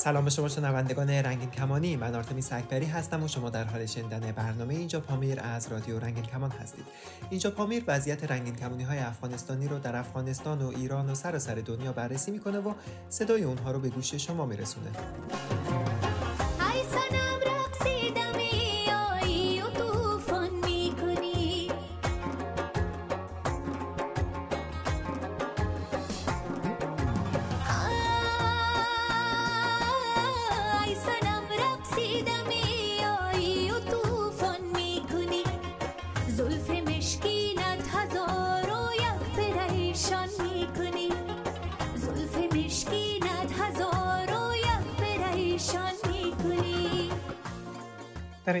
سلام به شما شنوندگان رنگین کمانی. من آرتمیس اکبری هستم و شما در حال شنیدن برنامه اینجا پامیر از رادیو رنگین کمان هستید. اینجا پامیر وضعیت رنگین کمانی های افغانستانی رو در افغانستان و ایران و سراسر سر دنیا بررسی می‌کنه و صدای اونها رو به گوش شما میرسونه.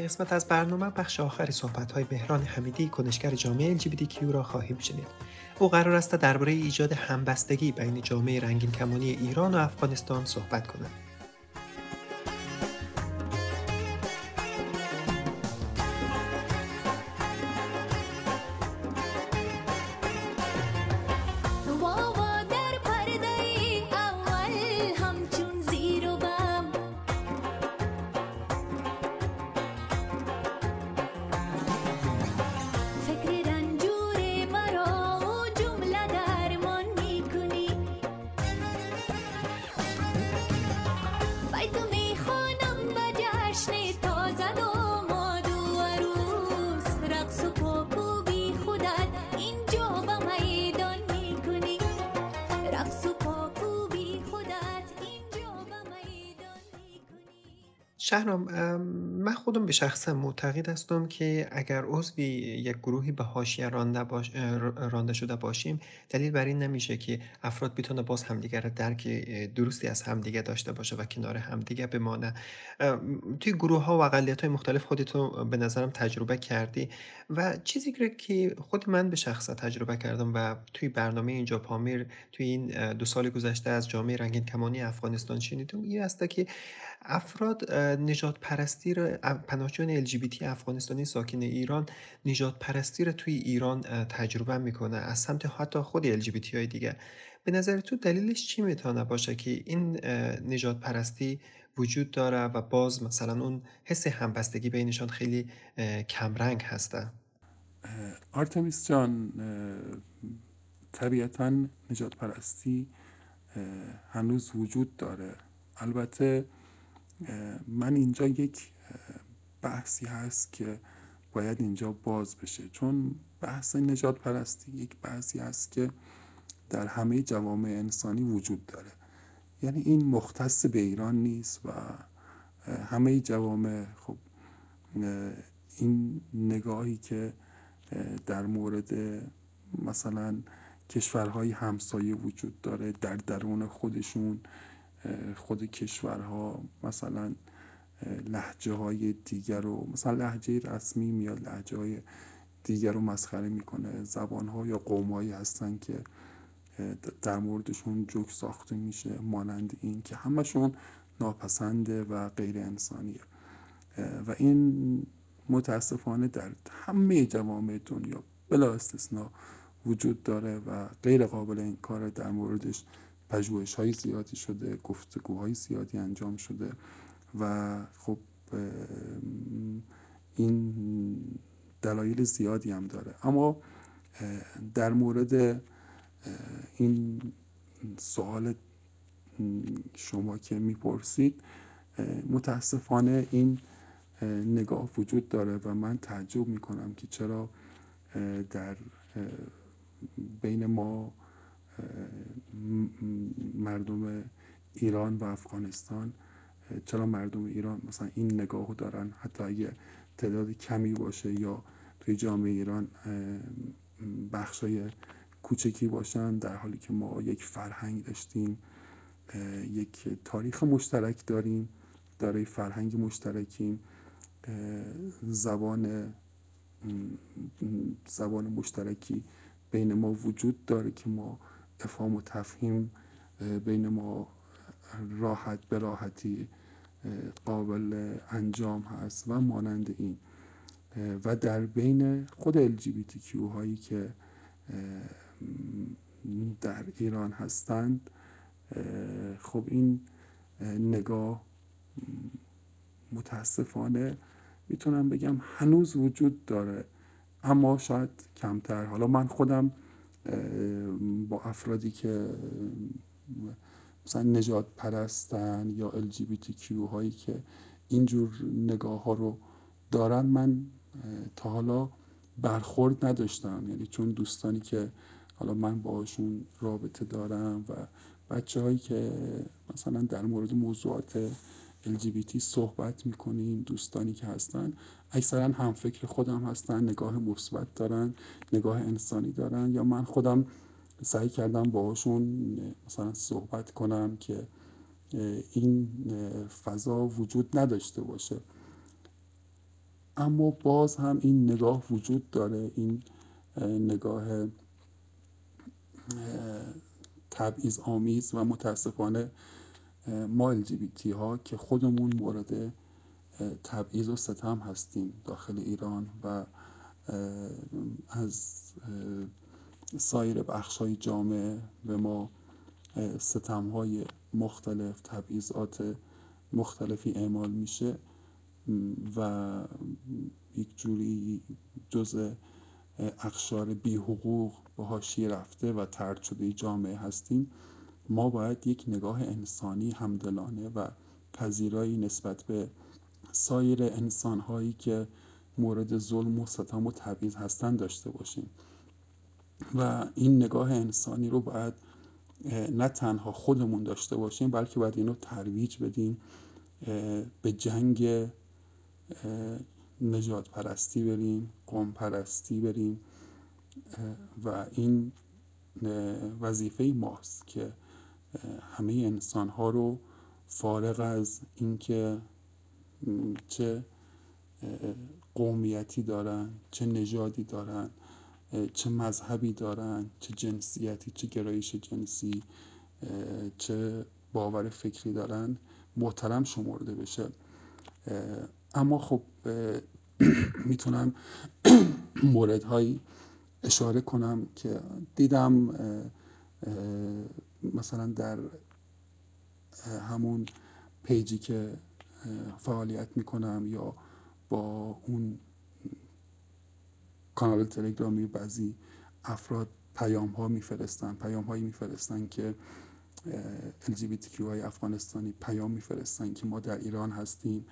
قسمت از برنامه بخش آخری صحبت های بهران حمیدی کنشگر جامعه LGBTQ را خواهیم شنید. او قرار است درباره ایجاد همبستگی بین جامعه رنگین کمانی ایران و افغانستان صحبت کند. شهرام من خودم به شخصم معتقد هستم که اگر عضوی یک گروهی به حاشیه رانده, باش... رانده شده باشیم دلیل بر این نمیشه که افراد بتونه باز همدیگه را درک درستی از همدیگه داشته باشه و کنار همدیگه بمانه. توی گروه ها و اقلیت های مختلف خودتو به نظرم تجربه کردی. و چیزی که خود من به شخص تجربه کردم و توی برنامه اینجا پامیر توی این دو سال گذشته از جامعه رنگین کمانی افغانستان شنیدم این است که افراد نجات پرستی رو پناهجویان LGBT افغانستانی ساکن ایران نجات پرستی رو توی ایران تجربه می‌کنه. از سمت حتی خود LGBT های دیگه به نظر تو دلیلش چی می‌تونه باشه که این نجات پرستی وجود داره و باز مثلا اون حس همبستگی بینشان خیلی کمرنگ هسته؟ آرتمیس جان طبیعتا نجات پرستی هنوز وجود داره. البته من اینجا یک بحثی هست که باید اینجا باز بشه. چون بحث نجات پرستی یک بحثی هست که در همه جوامع انسانی وجود داره. یعنی این مختص به ایران نیست و همه جوامع خب این نگاهی که در مورد مثلا کشورهای همسایه وجود داره در درون خودشون خود کشورها مثلا لحجه های دیگر رو مثلا لحجه رسمی میاد لحجه های دیگر رو مسخره می‌کنه. زبان ها یا قوم هایی هستن که در موردشون جوک ساخته میشه مانند این که همشون ناپسنده و غیر انسانیه. و این متاسفانه در همه جوامع دنیا بلا استثنا وجود داره و غیر قابل این کار در موردش پژوهش های زیادی شده گفتگوهای زیادی انجام شده و خب این دلایل زیادی هم داره. اما در مورد این سوال شما که می‌پرسید متاسفانه این نگاه وجود داره و من تعجب می‌کنم که چرا در بین ما مردم ایران و افغانستان چرا مردم ایران مثلا این نگاهو دارن؟ حتی اگه تعداد کمی باشه یا توی جامعه ایران بخشای کوچکی باشن در حالی که ما یک فرهنگ داشتیم یک تاریخ مشترک داریم دارای فرهنگ مشترکیم. زبان زبان مشترکی بین ما وجود داره که ما افهام و تفهیم بین ما راحت به راحتی قابل انجام هست و مانند این. و در بین خود LGBTQ هایی که در ایران هستند خب این نگاه متاسفانه می‌تونم بگم هنوز وجود داره اما شاید کمتر. حالا من خودم با افرادی که مثلا نجات پرستن یا LGBTQ هایی که اینجور نگاه ها رو دارن من تا حالا برخورد نداشتم. یعنی چون دوستانی که حالا من باشون رابطه دارم و بچه هایی که مثلا در مورد موضوعات LGBT صحبت می‌کنیم دوستانی که هستن. اکثرا هم فکر خودم هستن نگاه مثبت دارن نگاه انسانی دارن. یا من خودم سعی کردم باهاشون مثلا صحبت کنم که این فضا وجود نداشته باشه. اما باز هم این نگاه وجود داره این نگاه تبعیض آمیز و متاسفانه ما LGBT ها که خودمون مورد تبعیض و ستم هستیم داخل ایران و از سایر بخش جامعه به ما ستم های مختلف تبعیضات مختلفی اعمال میشه. و یک جوری جز اخشار بی حقوق به هاشی رفته و ترد شده جامعه هستیم. ما باید یک نگاه انسانی همدلانه و پذیرایی نسبت به سایر انسانهایی که مورد ظلم و ستم و تبعیض هستن داشته باشیم. و این نگاه انسانی رو باید نه تنها خودمون داشته باشیم بلکه باید اینو ترویج بدیم به جنگ نجات پرستی بریم قوم پرستی بریم و این وظیفه ماست که همه انسان ها رو فارغ از اینکه چه قومیتی دارن چه نژادی دارن چه مذهبی دارن چه جنسیتی چه گرایش جنسی چه باور فکری دارن محترم شمرده بشه. اما خب می‌تونم موردهایی اشاره کنم که دیدم مثلا در همون پیجی که فعالیت می‌کنم یا با اون کانال تلگرامی بعضی افراد پیام ها میفرستن پیام هایی میفرستن که LGBTQ های افغانستانی پیام میفرستن که ما در ایران هستیم.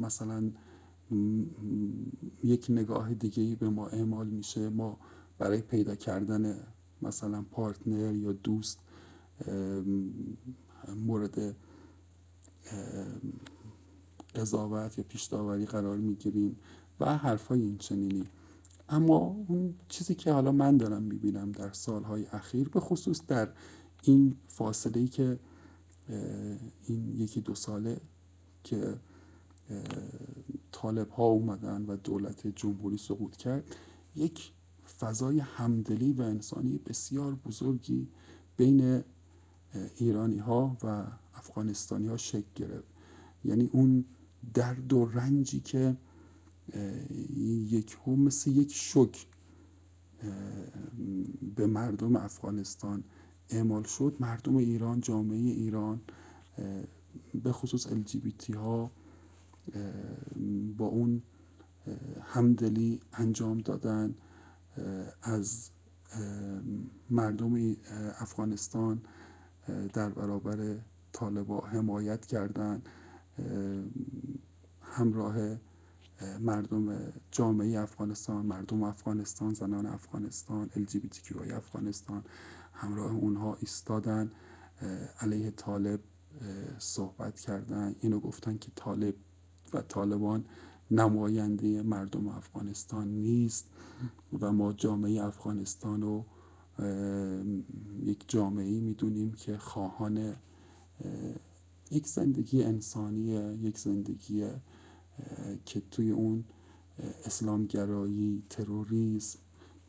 مثلا یک نگاه دیگه به ما اعمال میشه. ما برای پیدا کردن مثلا پارتنر یا دوست مورد قضاوت یا پیش داوری قرار می‌گیریم و حرفای این چنینی. اما اون چیزی که حالا من دارم می‌بینم در سالهای اخیر به خصوص در این فاصله ای که این یکی دو ساله که طالب ها اومدن و دولت جمهوری سقوط کرد یک فضای همدلی و انسانی بسیار بزرگی بین ایرانی ها و افغانستانی ها شکل گرفت. یعنی اون درد و رنجی که یک هم مثل یک شک به مردم افغانستان اعمال شد. مردم ایران جامعه ایران به خصوص LGBT ها با اون همدلی انجام دادن. از مردم افغانستان در برابر طالبا حمایت کردن. همراه مردم جامعه افغانستان مردم افغانستان زنان افغانستان LGBTQ افغانستان همراه اونها ایستادن. علیه طالب صحبت کردن. اینو گفتن که طالب و طالبان نماینده مردم افغانستان نیست و ما جامعه افغانستان رو یک جامعه می‌دونیم که خواهان یک زندگی انسانیه یک زندگی که توی اون اسلامگرایی تروریسم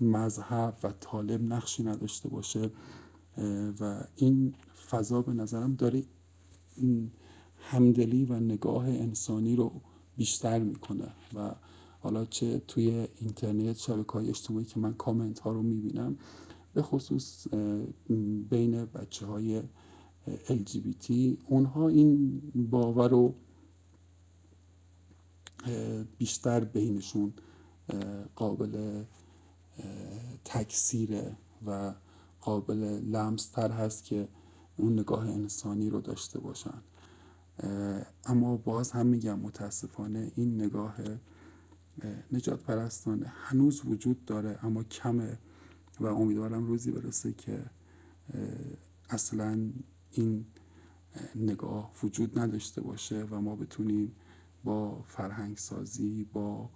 مذهب و طالب نقشی نداشته باشه و این فضا به نظرم داره همدلی و نگاه انسانی رو بیشتر می‌کنه. و حالا چه توی اینترنت شبکه های اجتماعی که من کامنت ها رو می‌بینم به خصوص بین بچه های LGBT اونها این باور رو بیشتر بینشون قابل تکثیره و قابل لمس تر هست که اون نگاه انسانی رو داشته باشن. اما باز هم میگم متاسفانه این نگاه نجات پرستانه هنوز وجود داره اما کمه و امیدوارم روزی برسه که اصلا این نگاه وجود نداشته باشه و ما بتونیم با فرهنگ سازی با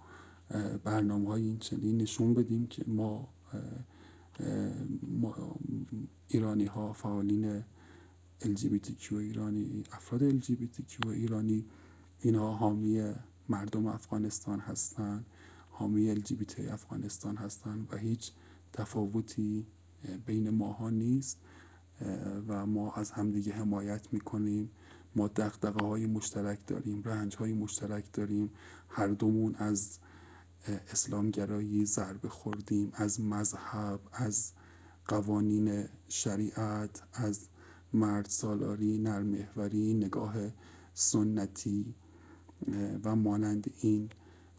برنامه های این چنین نشون بدیم که ما, ایرانی ها فعالین LGBTQ ایرانی افراد LGBTQ ایرانی اینها حامی مردم افغانستان هستند حامی LGBT افغانستان هستند و هیچ تفاوتی بین ماها نیست و ما از همدیگه حمایت می‌کنیم. ما دقدقه های مشترک داریم رنج های مشترک داریم. هر دومون از اسلامگرایی ضربه خوردیم از مذهب از قوانین شریعت از مرد سالاری نرمهوری نگاه سنتی و مانند این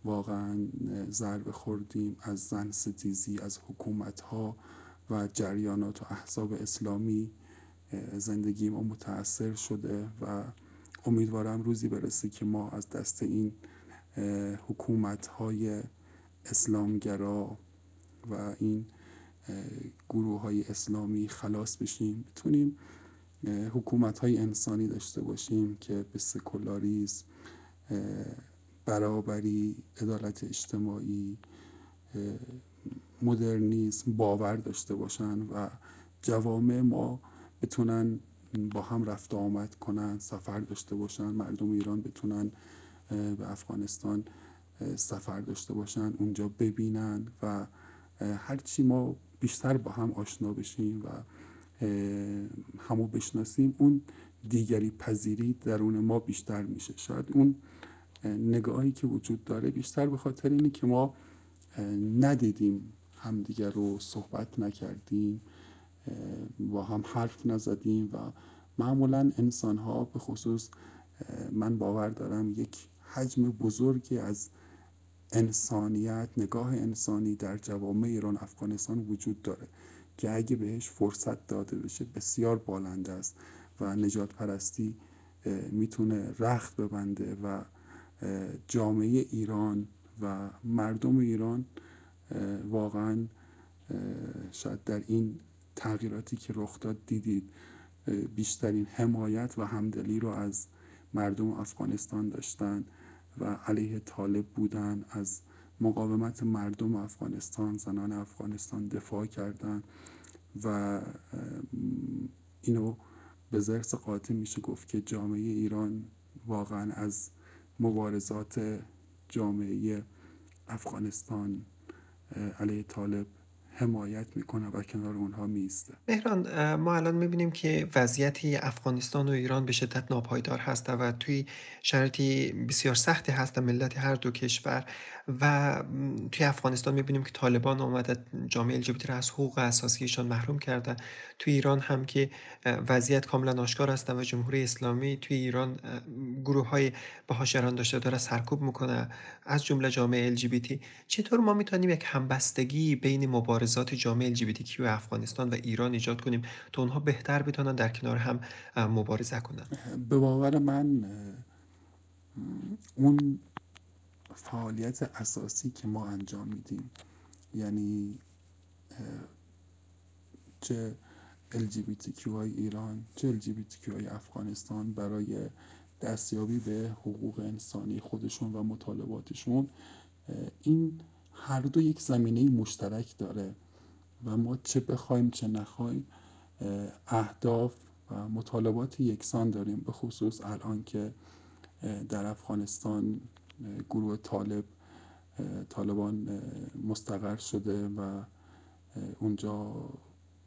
واقعا ضربه خوردیم از زن ستیزی از حکومت ها و جریانات و احزاب اسلامی. زندگی ما متاثر شده و امیدوارم روزی برسه که ما از دست این حکومت های اسلامگرا و این گروه های اسلامی خلاص بشیم. بتونیم حکومت های انسانی داشته باشیم که به سکولاریزم برابری عدالت اجتماعی مدرنیسم باور داشته باشن و جوامع ما بتونن با هم رفت آمد کنن سفر داشته باشن مردم ایران بتونن به افغانستان سفر داشته باشن اونجا ببینن و هرچی ما بیشتر با هم آشنا بشیم و همو بشناسیم. اون دیگری پذیری درون ما بیشتر میشه. شاید اون نگاهی که وجود داره بیشتر به خاطر اینه که ما ندیدیم همدیگر رو صحبت نکردیم با هم حرف نزدیم و معمولا انسان ها به خصوص من باور دارم یک حجم بزرگی از انسانیت نگاه انسانی در جوامع ایران افغانستان وجود داره. که اگه بهش فرصت داده بشه بسیار بالنده است و نجات پرستی می‌تونه رخت ببنده و جامعه ایران و مردم ایران واقعا شاید در این تغییراتی که رخ داد دیدید بیشترین حمایت و همدلی رو از مردم افغانستان داشتن و علیه طالب بودن از مقاومت مردم افغانستان زنان افغانستان دفاع کردن و اینو به زرس قاطع میشه گفت که جامعه ایران واقعا از مبارزات جامعه افغانستان علیه طالب حمایت می‌کنه و کنار اونها میسته مهران ما الان می‌بینیم که وضعیتی افغانستان و ایران به شدت ناپایدار هست و توی شرایطی بسیار سختی هست ملت هر دو کشور و توی افغانستان می‌بینیم که طالبان آمده جامعه الژبیتی را از حقوق اساسیشان محروم کرده. توی ایران هم که وضعیت کاملا آشکار است و جمهوری اسلامی توی ایران گروه های بهاشران داشته داره سرکوب می‌کنه از جمله جامعه LGBT چطور ما می‌تونیم یک همبستگی بین مبارزات جامعه LGBTQ افغانستان و ایران ایجاد کنیم تا اونها بهتر بتونن در کنار هم مبارزه کنن. به باور من اون فعالیت اساسی که ما انجام میدیم یعنی چه LGBTQ های ایران چه LGBTQ های افغانستان برای دستیابی به حقوق انسانی خودشون و مطالباتشون این هر دو یک زمینه مشترک داره و ما چه بخوایم چه نخوایم اهداف و مطالبات یکسان داریم. به خصوص الان که در افغانستان گروه طالب طالبان مستقر شده و اونجا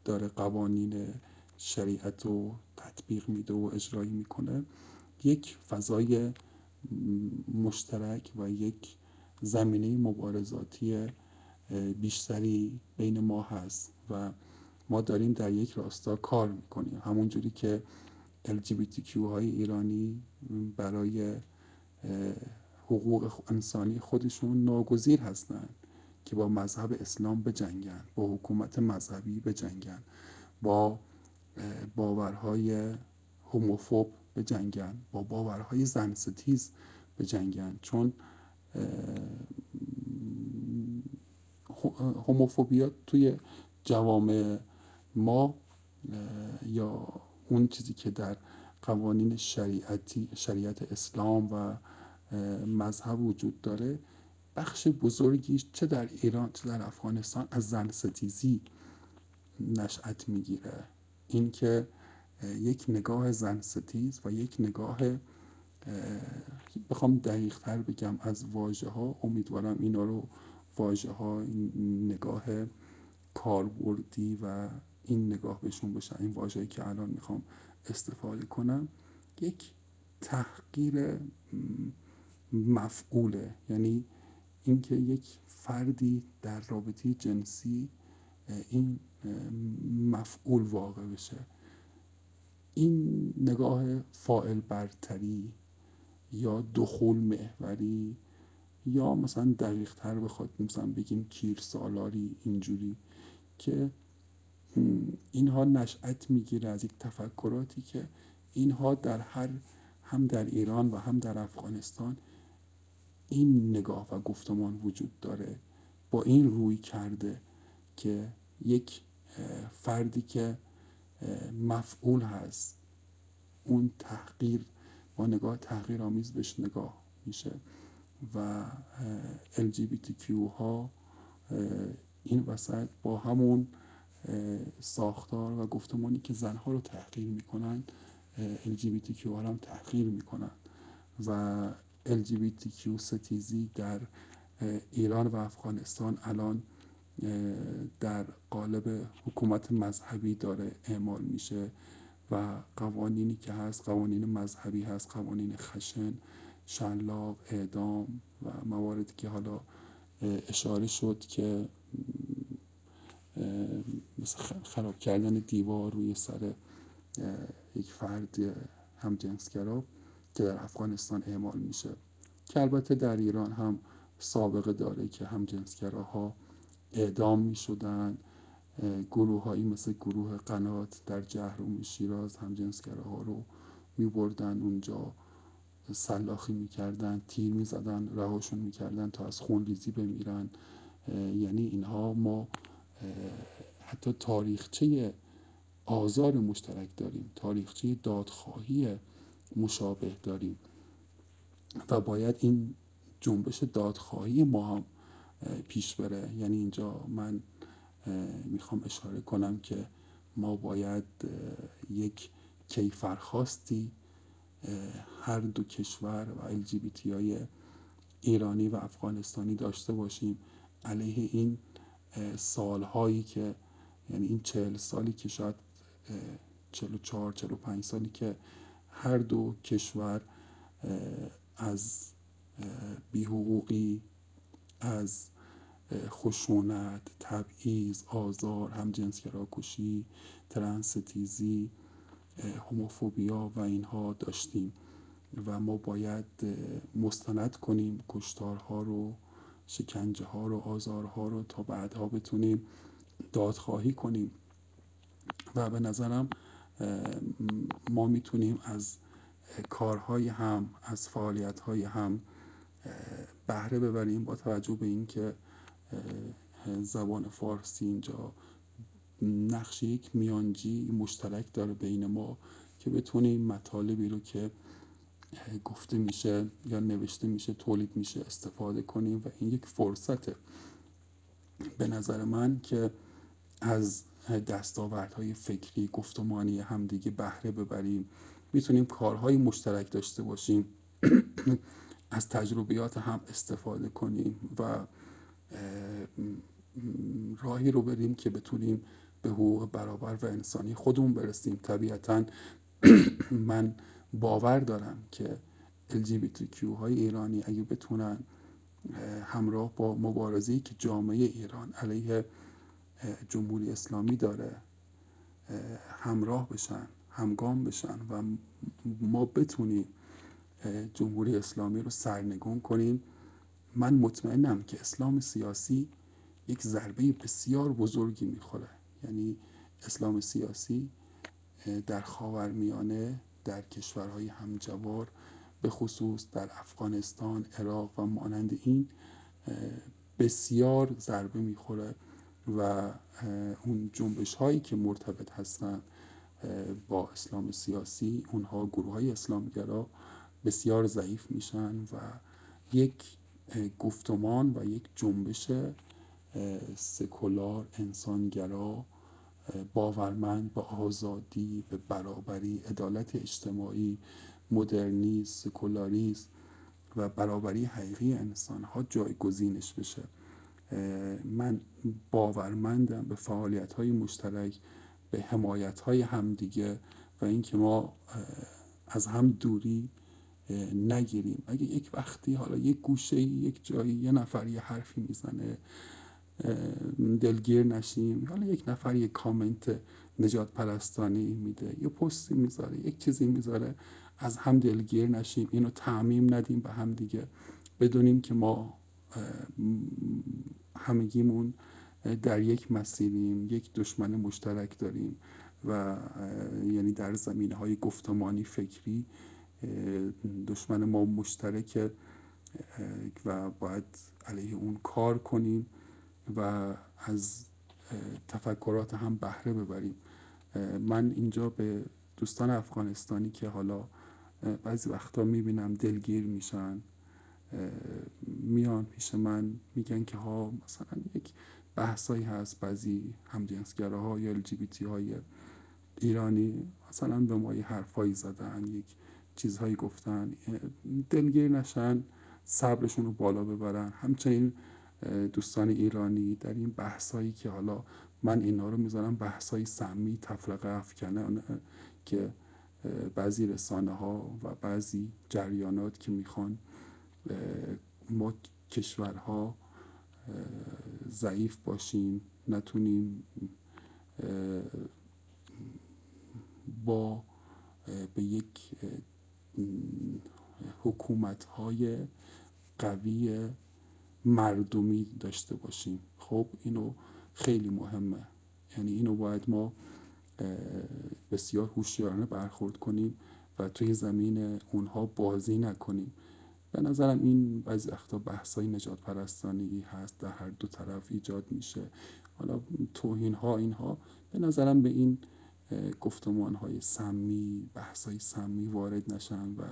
داره قوانین شریعت رو تطبیق میده و اجرایی می‌کنه. یک فضای مشترک و یک زمینه مبارزاتی بیشتری بین ما هست و ما داریم در یک راستا کار می‌کنیم. همونجوری که LGBTQ های ایرانی برای حقوق انسانی خودشون ناگزیر هستند که با مذهب اسلام بجنگن با حکومت مذهبی بجنگن با باورهای هوموفوب بجنگن با باورهای زن ستیز بجنگن. چون هوموفوبیا توی جوامع ما یا اون چیزی که در قوانین شریعتی شریعت اسلام و مذهب وجود داره بخش بزرگیش چه در ایران چه در افغانستان از زن ستیزی نشأت می‌گیره. اینکه یک نگاه زن ستیز و یک نگاه بخوام دقیق تر بگم از واژه ها امیدوارم اینا رو واژه ها نگاه کاربردی و این نگاه بهشون باشن این واژه‌ای که الان می‌خوام استفاده کنم یک تحقیر مفعوله. یعنی اینکه یک فردی در رابطه جنسی این مفعول واقع بشه. این نگاه فائل برتری یا دخول محوری یا مثلا دقیق تر بخواد مثلا بگیم کیر سالاری اینجوری که اینها نشأت می‌گیره از یک تفکراتی که اینها در هر هم در ایران و هم در افغانستان این نگاه و گفتمان وجود داره با این روی کرده که یک فردی که مفعول هست اون تحقیر با نگاه تحقیر آمیز بهش نگاه میشه و LGBTQ ها این وسط با همون ساختار و گفتمانی که زنها رو تحقیر می‌کنن LGBTQ ها هم تحقیر می‌کنن و LGBTQ ستیزی در ایران و افغانستان الان در قالب حکومت مذهبی داره اعمال میشه. و قوانینی که هست قوانین مذهبی هست قوانین خشن شلاق اعدام و مواردی که حالا اشاره شد که مثل خراب کردن دیوار روی سر یک فرد همجنسگرا که در افغانستان اعمال میشه. که البته در ایران هم سابقه داره که همجنسگراها اعدام می شدن گروه هایی مثل گروه قنات در جهروم شیراز همجنسگراها رو می بردن اونجا سلاخی می‌کردن تیر می‌زدن رهاشون می‌کردن تا از خون ریزی بمیرن. یعنی اینها ما حتی تاریخچه آزار مشترک داریم تاریخچه دادخواهی مشابه داریم. و باید این جنبش دادخواهی ما هم پیش بره. یعنی اینجا من می‌خوام اشاره کنم که ما باید یک کیفرخواستی هر دو کشور و LGBT های ایرانی و افغانستانی داشته باشیم. علیه این سالهایی که یعنی این چهل سالی که شاید چهل و چهار چهل و پنج سالی که هر دو کشور از بیحقوقی از خشونت تبعیض آزار همجنسگرا کشی ترنستیزی هوموفوبیا و اینها داشتیم. و ما باید مستند کنیم کشتارها رو شکنجه ها رو آزارها رو تا بعدها بتونیم دادخواهی کنیم. و به نظرم ما می‌تونیم از کارهای هم از فعالیت های هم بهره ببریم با توجه به اینکه زبان فارسی اینجا. نقش یک میانجی مشترک داره بین ما که بتونیم مطالبی رو که گفته میشه یا نوشته میشه تولید میشه استفاده کنیم و این یک فرصته به نظر من که از دستاوردهای فکری گفتمانی همدیگه بهره ببریم. می‌تونیم کارهای مشترک داشته باشیم. از تجربیات هم استفاده کنیم و راهی رو بریم که بتونیم به حقوق برابر و انسانی خودمون برسیم. طبیعتا من باور دارم که LGBTQ های ایرانی اگه بتونن همراه با مبارزه‌ای که جامعه ایران علیه جمهوری اسلامی داره همراه بشن همگام بشن و ما بتونیم جمهوری اسلامی رو سرنگون کنیم من مطمئنم که اسلام سیاسی یک ضربه بسیار بزرگی می‌خوره. یعنی اسلام سیاسی در خاورمیانه در کشورهای همجوار به خصوص در افغانستان عراق و مانند این بسیار ضربه می‌خوره و اون جنبش هایی که مرتبط هستند با اسلام سیاسی اونها گروه های اسلامگرا بسیار ضعیف میشن و یک گفتمان و یک جنبش سکولار انسانگرا باورمند به آزادی به برابری عدالت اجتماعی مدرنیسم سکولاریسم و برابری حقیقی انسان ها جایگزینش بشه. من باورمندم به فعالیت های مشترک به حمایت های همدیگه و اینکه ما از هم دوری نگیریم. اگه یک وقتی حالا یک گوشه یک جایی یه نفر یه حرفی می‌زنه دلگیر نشیم. حالا یک نفر یه کامنت نجات پرستانی میده یه پستی می‌ذاره یک چیزی می‌ذاره از هم دلگیر نشیم. اینو تعمیم ندیم به هم دیگه. بدونیم که ما همگیمون در یک مسیریم یک دشمن مشترک داریم و یعنی در زمینه های گفتمانی فکری دشمن ما مشترکه و باید علیه اون کار کنیم و از تفکرات هم بهره ببریم. من اینجا به دوستان افغانستانی که حالا بعضی وقتا می‌بینم دلگیر میشن میان پیش من میگن که ها مثلا یک بحثایی هست بعضی همجنسگراها یا الژیبیتی های ایرانی مثلا به ما یه حرفایی زدن یک چیزهایی گفتن. دلگیر نشن صبرشون رو بالا ببرن. همچنین دوستان ایرانی در این بحثایی که حالا من اینا رو می‌ذارم بحثای سمی تفرقه افکنه که بعضی رسانه ها و بعضی جریانات که می‌خوان ما کشورها ضعیف باشیم نتونیم با به یک حکومت های قوی مردمی داشته باشیم. خب اینو خیلی مهمه. یعنی اینو باید ما بسیار هوشیارانه برخورد کنیم و توی زمین اونها بازی نکنیم. به نظرم این بعضی وقتا بحث های نجات پرستانی هست در هر دو طرف ایجاد میشه. حالا توهین ها اینها به نظرم به این گفتمان های سمی بحث های سمی وارد نشن و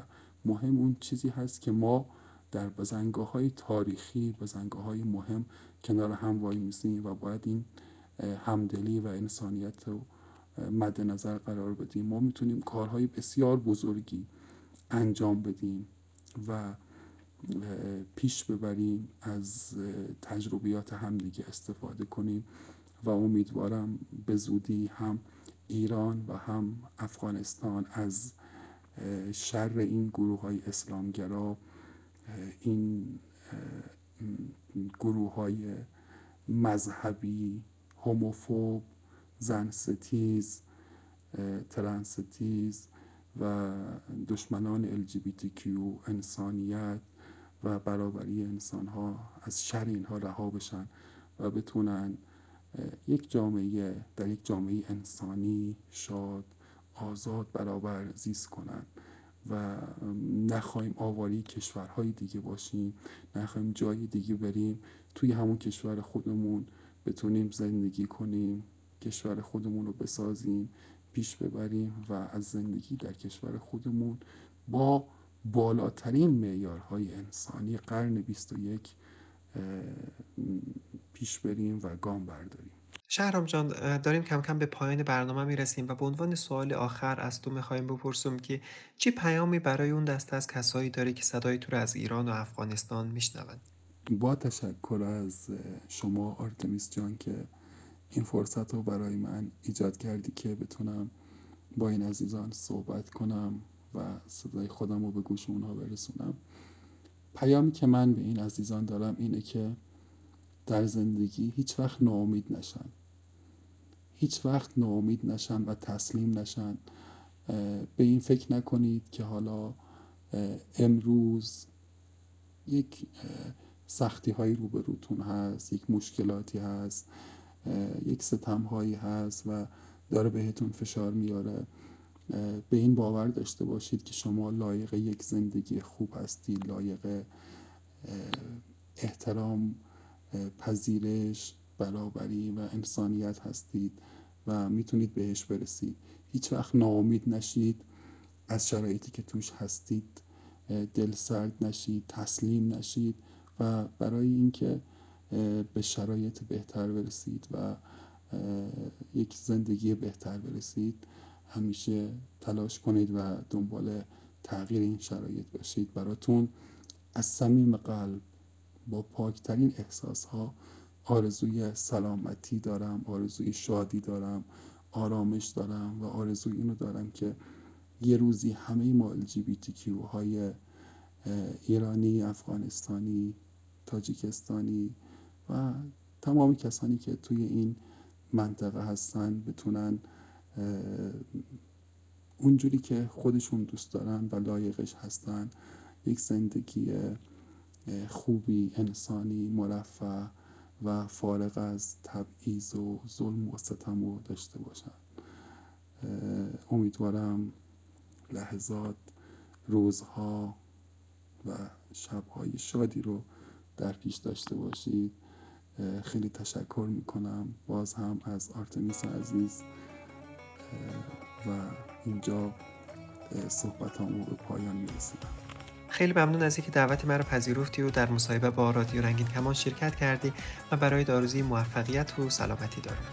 مهم اون چیزی هست که ما در بزنگاه های تاریخی بزنگاه های مهم کنار هم وای میسیم و باید این همدلی و انسانیت رو مد نظر قرار بدیم. ما می‌تونیم کارهای بسیار بزرگی انجام بدیم و پیش ببریم از تجربیات همدیگه استفاده کنیم و امیدوارم به زودی هم ایران و هم افغانستان از شر این گروه های اسلامگرا این گروه های مذهبی هوموفوب زن ستیز ترنستیز و دشمنان LGBTQ انسانیت و برابری انسان ها از شر اینها رها بشن و بتونن یک جامعه در یک جامعه انسانی شاد آزاد برابر زیست کنن و نخواهیم آواری کشورهای دیگه باشیم نخواهیم جای دیگه بریم توی همون کشور خودمون بتونیم زندگی کنیم کشور خودمون رو بسازیم پیش ببریم و از زندگی در کشور خودمون با بالاترین معیارهای انسانی قرن 21 پیش بریم و گام برداریم. شهرام جان داریم کم کم به پایان برنامه می‌رسیم و به عنوان سوال آخر از تو می‌خوایم بپرسیم که چی پیامی برای اون دسته از کسایی داری که صدای تو رو از ایران و افغانستان میشنوند؟ با تشکر از شما آرتمیس جان که این فرصت رو برای من ایجاد کردی که بتونم با این عزیزان صحبت کنم و صدای خودم رو به گوش اونها برسونم. پیامی که من به این عزیزان دارم اینه که در زندگی هیچ وقت ناامید نشن. هیچ وقت ناامید نشن و تسلیم نشن. به این فکر نکنید که حالا امروز یک سختی هایی روبروتون هست یک مشکلاتی هست یک ستم هایی هست و داره بهتون فشار میاره. به این باور داشته باشید که شما لایق یک زندگی خوب هستید لایق احترام پذیرش برابری و انسانیت هستید و می‌تونید بهش برسید. هیچ وقت ناامید نشید از شرایطی که توش هستید دل سرد نشید تسلیم نشید و برای اینکه به شرایط بهتر برسید و یک زندگی بهتر برسید همیشه تلاش کنید و دنبال تغییر این شرایط باشید. براتون از صمیم قلب با پاکترین احساس ها آرزوی سلامتی دارم آرزوی شادی دارم آرامش دارم و آرزوی اینو دارم که یه روزی همه ما LGBTQ های ایرانی، افغانستانی، تاجیکستانی و تمام کسانی که توی این منطقه هستن بتونن اونجوری که خودشون دوست دارن و لایقش هستن یک زندگی خوبی انسانی مرفع و فارغ از تبعیض و ظلم و ستم رو داشته باشن. امیدوارم لحظات روزها و شبهای شادی رو در پیش داشته باشید. خیلی تشکر می‌کنم باز هم از آرتمیس عزیز. و اینجا صحبت رو به پایان می‌رسیدم خیلی ممنون از اینکه دعوت مرا پذیرفتی و در مصاحبه با رادیو رنگین کمان شرکت کردی و برای داروزی موفقیت و سلامتی دارم.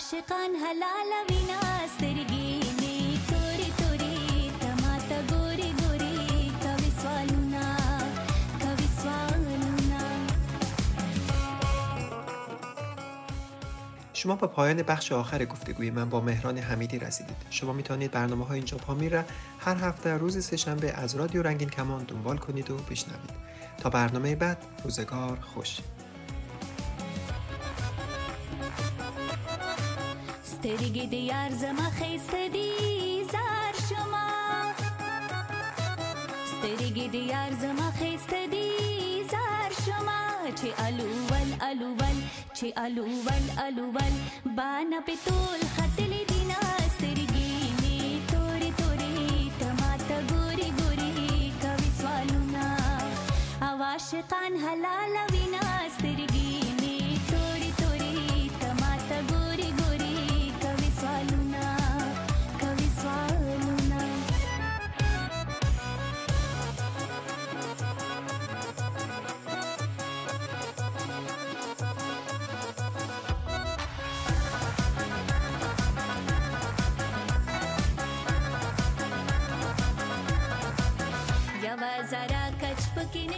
عاشقان حلال وینا سترګې شما به پایان بخش آخر گفتگوی من با مهران حمیدی رسیدید. شما می‌تونید برنامه های اینجا پا میره هر هفته روز سهشنبه از رادیو رنگین کمان دنبال کنید و بشنوید. تا برنامه بعد روزگار خوش. سترګې د یار زما دي زار شما. زما सार्षमा छे अलुवल अलुवल छे अलुवल अलुवल। बान पे तोल खतली दिनास तेरी गीने तोरे तोरे टमात गोरी गोरी कवि स्वालुना। अवाश कान हलाल विना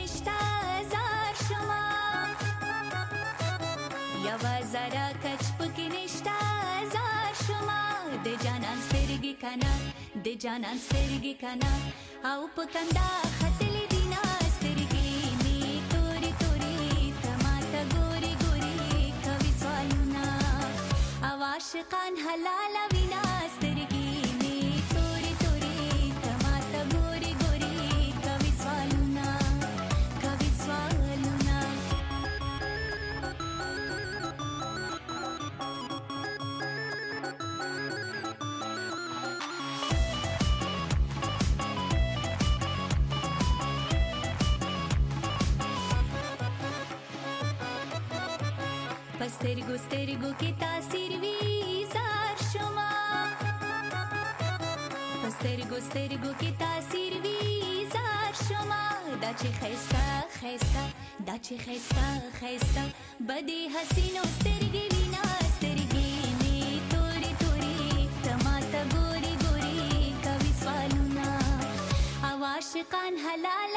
نشته زار شما یو زره کچ پکې نشته زار شما د جانان سترګې کنه د جانان سترګې کنه او په کنده ختلې دي نه سترګې می تورې تورې تما ته ګوري ګوري کوي سوالونه او عاشقان هلا پسترګو سترګو کې تاثیر وی زار شما پسترګو سترګو کې تاثیر وی زار شما دا چې خيستا خيستا دا چې خيستا خيستا بدی حسینو سترګې وینا سترګې می توري توري تماته ګوري ګوري کوي سوالونه او عاشقان حلال